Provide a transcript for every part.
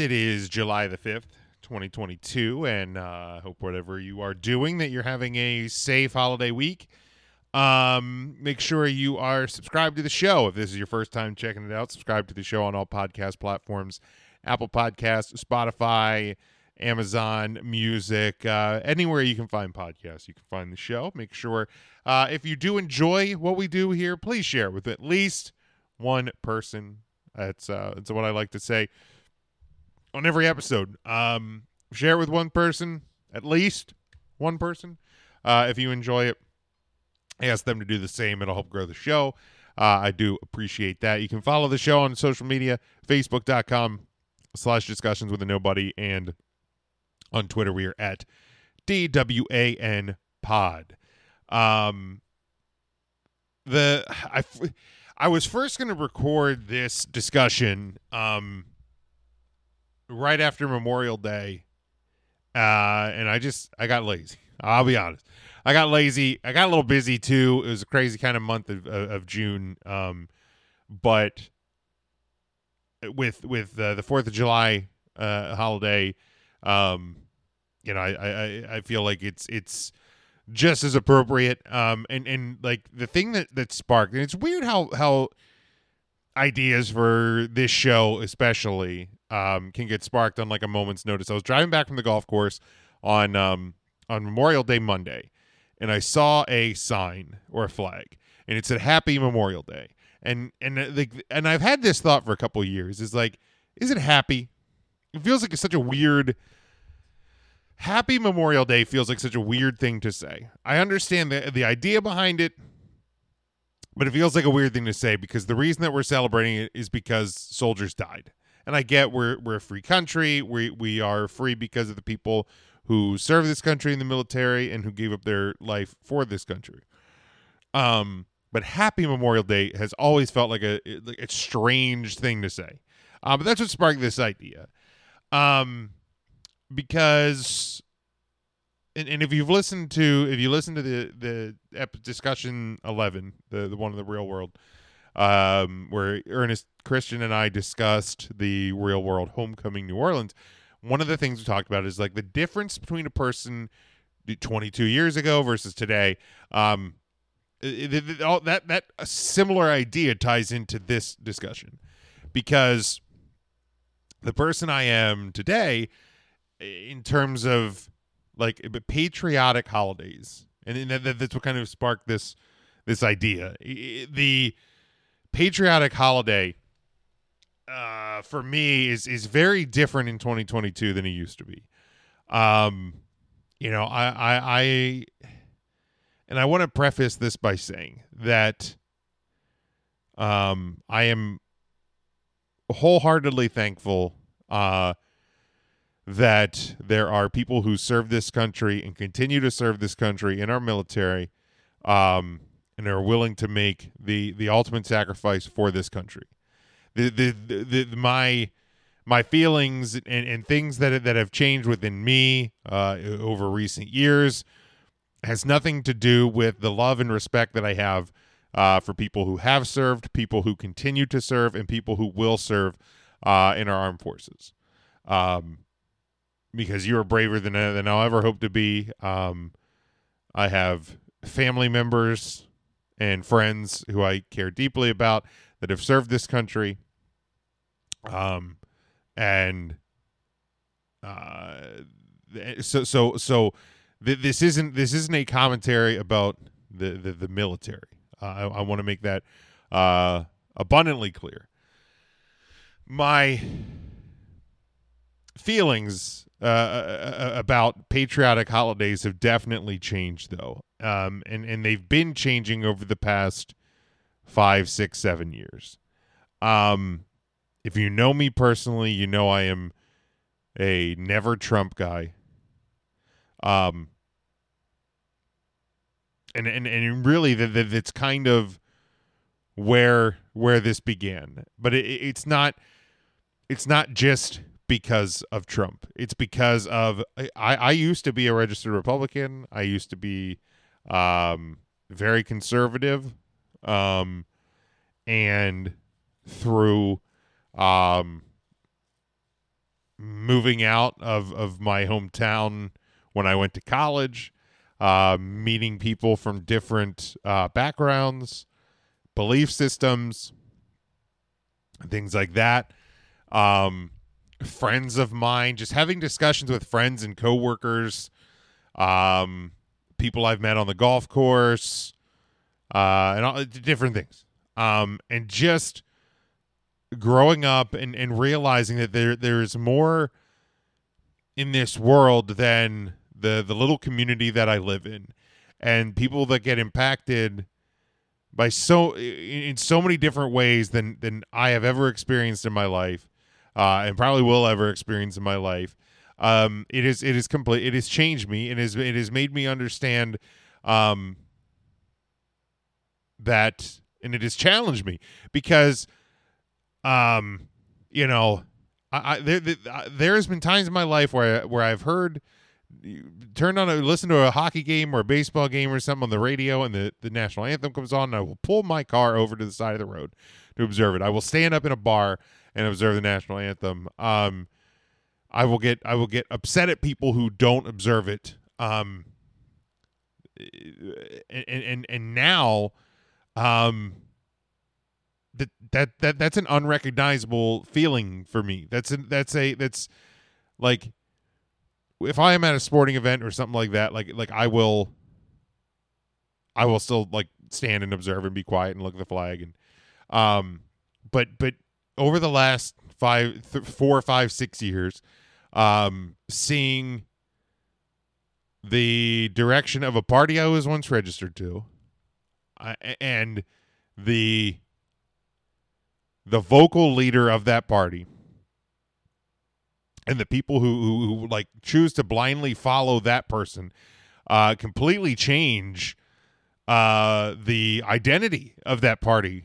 5th. It is July the 5th, 2022. And I uh, hope whatever you are doing that you're having a safe holiday week. Um, make sure you are subscribed to the show. If this is your first time checking it out, subscribe to the show on all podcast platforms Apple Podcasts, Spotify, Amazon Music, uh, anywhere you can find podcasts, you can find the show. Make sure uh, if you do enjoy what we do here, please share it with at least one person. That's uh, that's what I like to say on every episode. Um, share it with one person, at least one person. Uh, if you enjoy it, ask them to do the same. It'll help grow the show. Uh, I do appreciate that. You can follow the show on social media, facebook.com slash discussions with a nobody, and on Twitter we are at DWAN pod. Um, the I I was first going to record this discussion um right after Memorial Day, uh, and I just I got lazy. I'll be honest. I got lazy. I got a little busy too. It was a crazy kind of month of, of June. Um, but with with uh, the Fourth of July uh, holiday, um, you know, I, I I feel like it's it's just as appropriate. Um, and and like the thing that that sparked, and it's weird how how ideas for this show especially um can get sparked on like a moment's notice. I was driving back from the golf course on um on Memorial Day Monday, and I saw a sign or a flag, and it said Happy Memorial Day. And and uh, like and I've had this thought for a couple years. Is like, is it happy? It feels like it's such a weird Happy Memorial Day feels like such a weird thing to say. I understand the the idea behind it, but it feels like a weird thing to say because the reason that we're celebrating it is because soldiers died. And I get we're we're a free country. We we are free because of the people who serve this country in the military and who gave up their life for this country. Um, but Happy Memorial Day has always felt like a like a strange thing to say. Uh, but that's what sparked this idea. Um, because and, and if you've listened to if you listen to the the ep- discussion 11 the the one of the real world um where ernest christian and i discussed the real world homecoming new orleans one of the things we talked about is like the difference between a person 22 years ago versus today um it, it, it, all, that that a similar idea ties into this discussion because the person i am today in terms of like patriotic holidays, and, and that's what kind of sparked this this idea. The patriotic holiday uh, for me is is very different in 2022 than it used to be. Um, you know, I I, I and I want to preface this by saying that um, I am wholeheartedly thankful uh, that there are people who serve this country and continue to serve this country in our military um, and are willing to make the the ultimate sacrifice for this country. The the, the, the my my feelings and, and things that that have changed within me uh, over recent years has nothing to do with the love and respect that I have uh, for people who have served, people who continue to serve, and people who will serve uh, in our armed forces. Um, because you are braver than than I'll ever hope to be. Um, I have family members and friends who I care deeply about that have served this country. Um, and uh, so so so th- this isn't this isn't a commentary about the the, the military. Uh, I, I want to make that uh, abundantly clear. My feelings uh, uh, uh, about patriotic holidays have definitely changed, though, um, and and they've been changing over the past five, six, seven years. Um, if you know me personally, you know I am a never Trump guy. Um, and and and really, that that's kind of where where this began, but it, it's not. It's not just because of Trump. It's because of I, I used to be a registered Republican. I used to be um, very conservative. Um, and through um, moving out of of my hometown when I went to college, uh, meeting people from different uh, backgrounds, belief systems, things like that. Um, friends of mine, just having discussions with friends and coworkers, um, people I've met on the golf course, uh, and all different things. Um, and just growing up and, and realizing that there there's more in this world than the the little community that I live in, and people that get impacted by so in so many different ways than than I have ever experienced in my life, uh, and probably will ever experience in my life. Um, it is it is complete. It has changed me. It has it has made me understand um, that, and it has challenged me because, um, you know, I, I there, there has been times in my life where I, where I've heard turned on a listen to a hockey game or a baseball game or something on the radio and the, the national anthem comes on and I will pull my car over to the side of the road to observe it. I will stand up in a bar and observe the national anthem. Um, I will get I will get upset at people who don't observe it. Um, and and and now, um, that that that that's an unrecognizable feeling for me. That's a, that's a that's like if I am at a sporting event or something like that, like like I will I will still like stand and observe and be quiet and look at the flag and um but but over the last five th- four five six years um seeing the direction of a party I was once registered to uh, and the the vocal leader of that party and the people who, who, who like choose to blindly follow that person uh, completely change uh, the identity of that party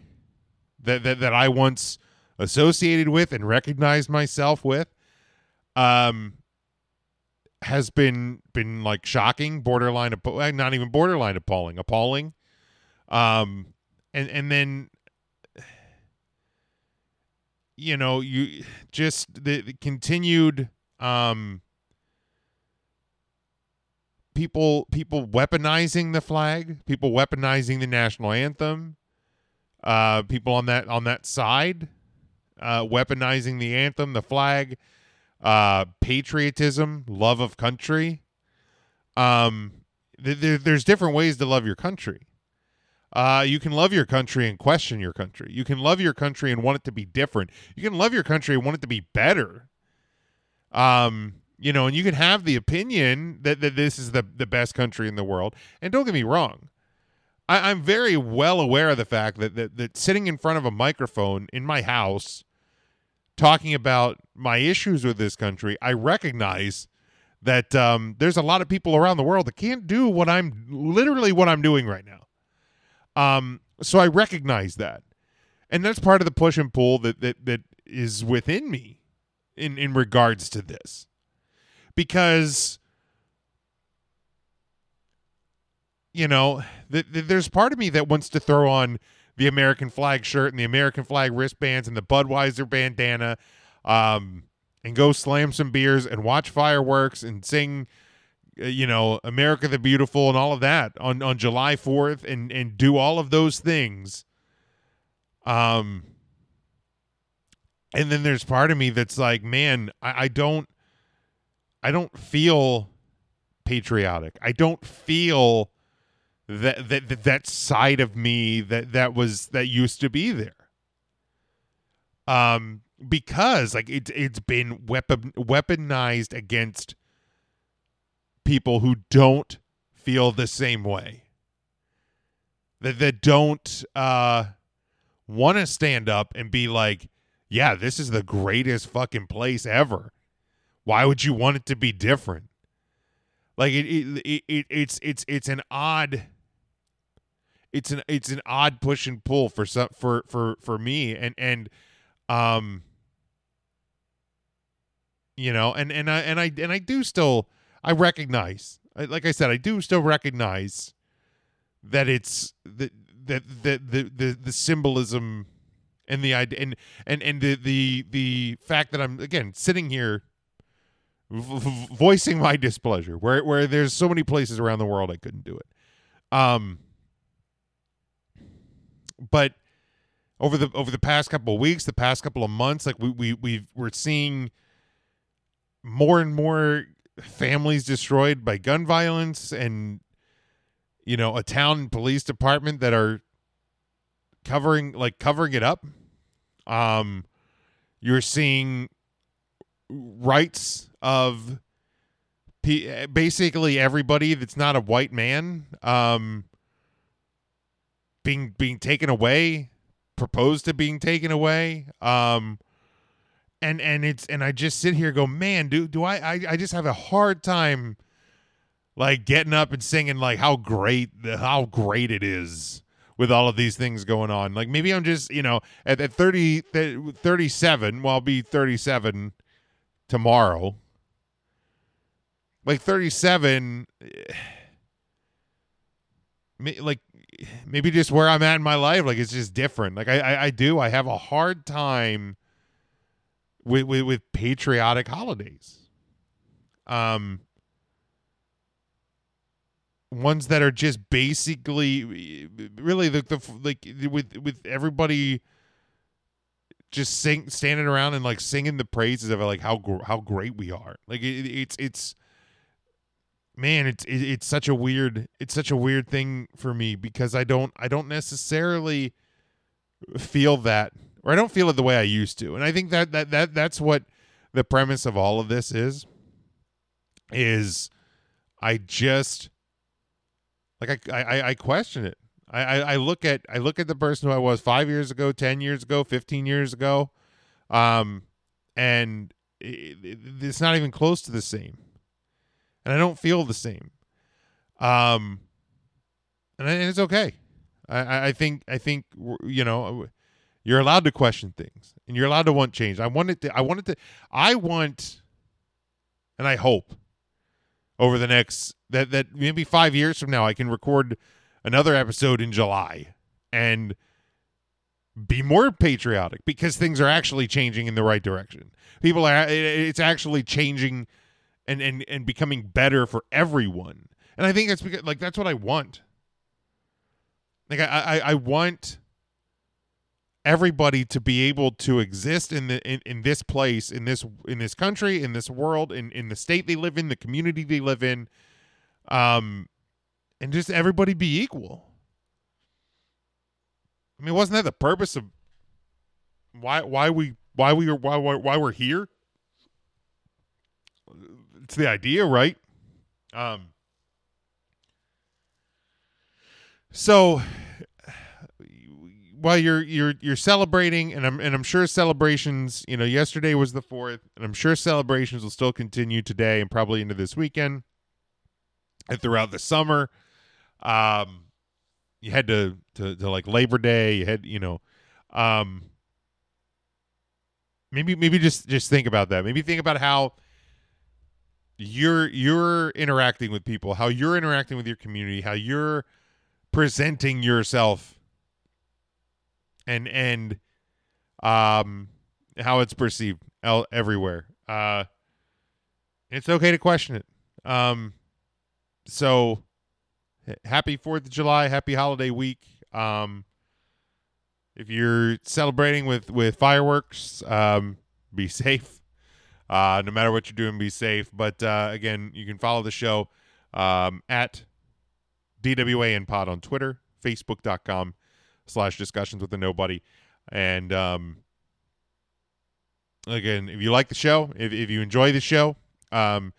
that, that that I once associated with and recognized myself with um has been been like shocking borderline not even borderline appalling appalling. Um and and then you know, you just the, the continued um people people weaponizing the flag, people weaponizing the national anthem, uh people on that on that side uh weaponizing the anthem, the flag, uh patriotism, love of country. Um th- th- there's different ways to love your country. Uh, you can love your country and question your country. You can love your country and want it to be different. You can love your country and want it to be better. Um, you know, and you can have the opinion that, that this is the, the best country in the world. And don't get me wrong. I, I'm very well aware of the fact that, that that sitting in front of a microphone in my house talking about my issues with this country, I recognize that um, there's a lot of people around the world that can't do what I'm literally what I'm doing right now. Um, so I recognize that, and that's part of the push and pull that that that is within me in in regards to this, because you know th- th- there's part of me that wants to throw on the American flag shirt and the American flag wristbands and the Budweiser bandana, um, and go slam some beers and watch fireworks and sing uh, you know America the Beautiful and all of that on on July 4th and and do all of those things. Um and then there's part of me that's like man I, I don't I don't feel patriotic. I don't feel that, that that side of me that that was that used to be there. Um because like it it's been weapon weaponized against people who don't feel the same way. That that don't uh want to stand up and be like yeah this is the greatest fucking place ever. Why would you want it to be different? Like it, it, it it's it's it's an odd it's an it's an odd push and pull for some for for for me and and um you know and and I and I and I do still I recognize, like I said, I do still recognize that it's the that the, the the the symbolism and the idea and and and the the the fact that I'm again sitting here voicing my displeasure where where there's so many places around the world I couldn't do it. Um, but over the over the past couple of weeks, the past couple of months, like we we we we're seeing more and more families destroyed by gun violence and you know a town police department that are covering like covering it up. Um you're seeing rights of basically everybody that's not a white man um being being taken away proposed to being taken away um and and it's and I just sit here go, man, do do I, I I just have a hard time like getting up and singing like how great how great it is with all of these things going on. Like maybe I'm just, you know, at, at 30 37, well I'll be 37 tomorrow. Like 37 like maybe just where I'm at in my life like it's just different. Like I I, I do I have a hard time with, with, with patriotic holidays. Um, ones that are just basically really the, the like with with everybody just sing standing around and like singing the praises of like how how great we are like it, it's it's man it's it, it's such a weird it's such a weird thing for me because i don't i don't necessarily feel that or I don't feel it the way I used to. And I think that that that that's what the premise of all of this is is I just like I I, I question it. I, I, I look at I look at the person who I was five years ago, ten years ago, fifteen years ago, um, and it, it, it's not even close to the same, and I don't feel the same, um, and, it's okay. I, I think I think you know you're allowed to question things and you're allowed to want change. I wanted to I wanted to I want and I hope over the next that that maybe 5 years from now I can record another episode in July and be more patriotic because things are actually changing in the right direction. People are it's actually changing and and and becoming better for everyone. And I think that's because like that's what I want. Like I I, I want everybody to be able to exist in the in, in this place in this in this country in this world in in the state they live in the community they live in um and just everybody be equal i mean wasn't that the purpose of why why we why we are why why, why we're here it's the idea right um so while you're you're you're celebrating, and I'm and I'm sure celebrations. You know, yesterday was the fourth, and I'm sure celebrations will still continue today and probably into this weekend and throughout the summer. Um, you had to to, to like Labor Day. You had you know, um, maybe maybe just just think about that. Maybe think about how you're you're interacting with people, how you're interacting with your community, how you're presenting yourself and and um how it's perceived el- everywhere. Uh it's okay to question it. Um so happy 4th of July, happy holiday week. Um if you're celebrating with with fireworks, um be safe. Uh no matter what you're doing, be safe. But uh again, you can follow the show um at DWAN Pod on Twitter, Facebook.com slash discussions with a nobody. And um, again, if you like the show, if, if you enjoy the show, um,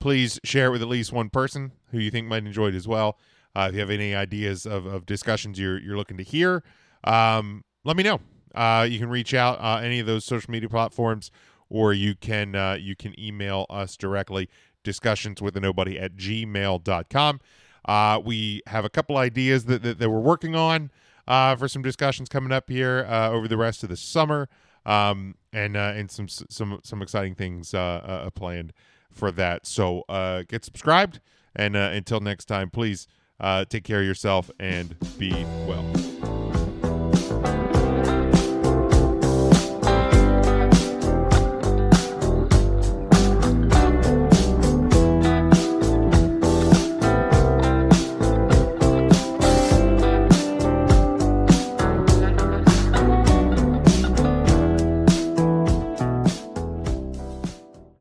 please share it with at least one person who you think might enjoy it as well. Uh, if you have any ideas of, of discussions you're you're looking to hear, um, let me know. Uh, you can reach out uh, any of those social media platforms, or you can uh, you can email us directly discussions with a nobody at gmail.com. Uh, we have a couple ideas that, that, that we're working on uh, for some discussions coming up here uh, over the rest of the summer, um, and uh, and some some some exciting things uh, uh, planned for that. So get subscribed, and until next time, please take care of yourself and be well.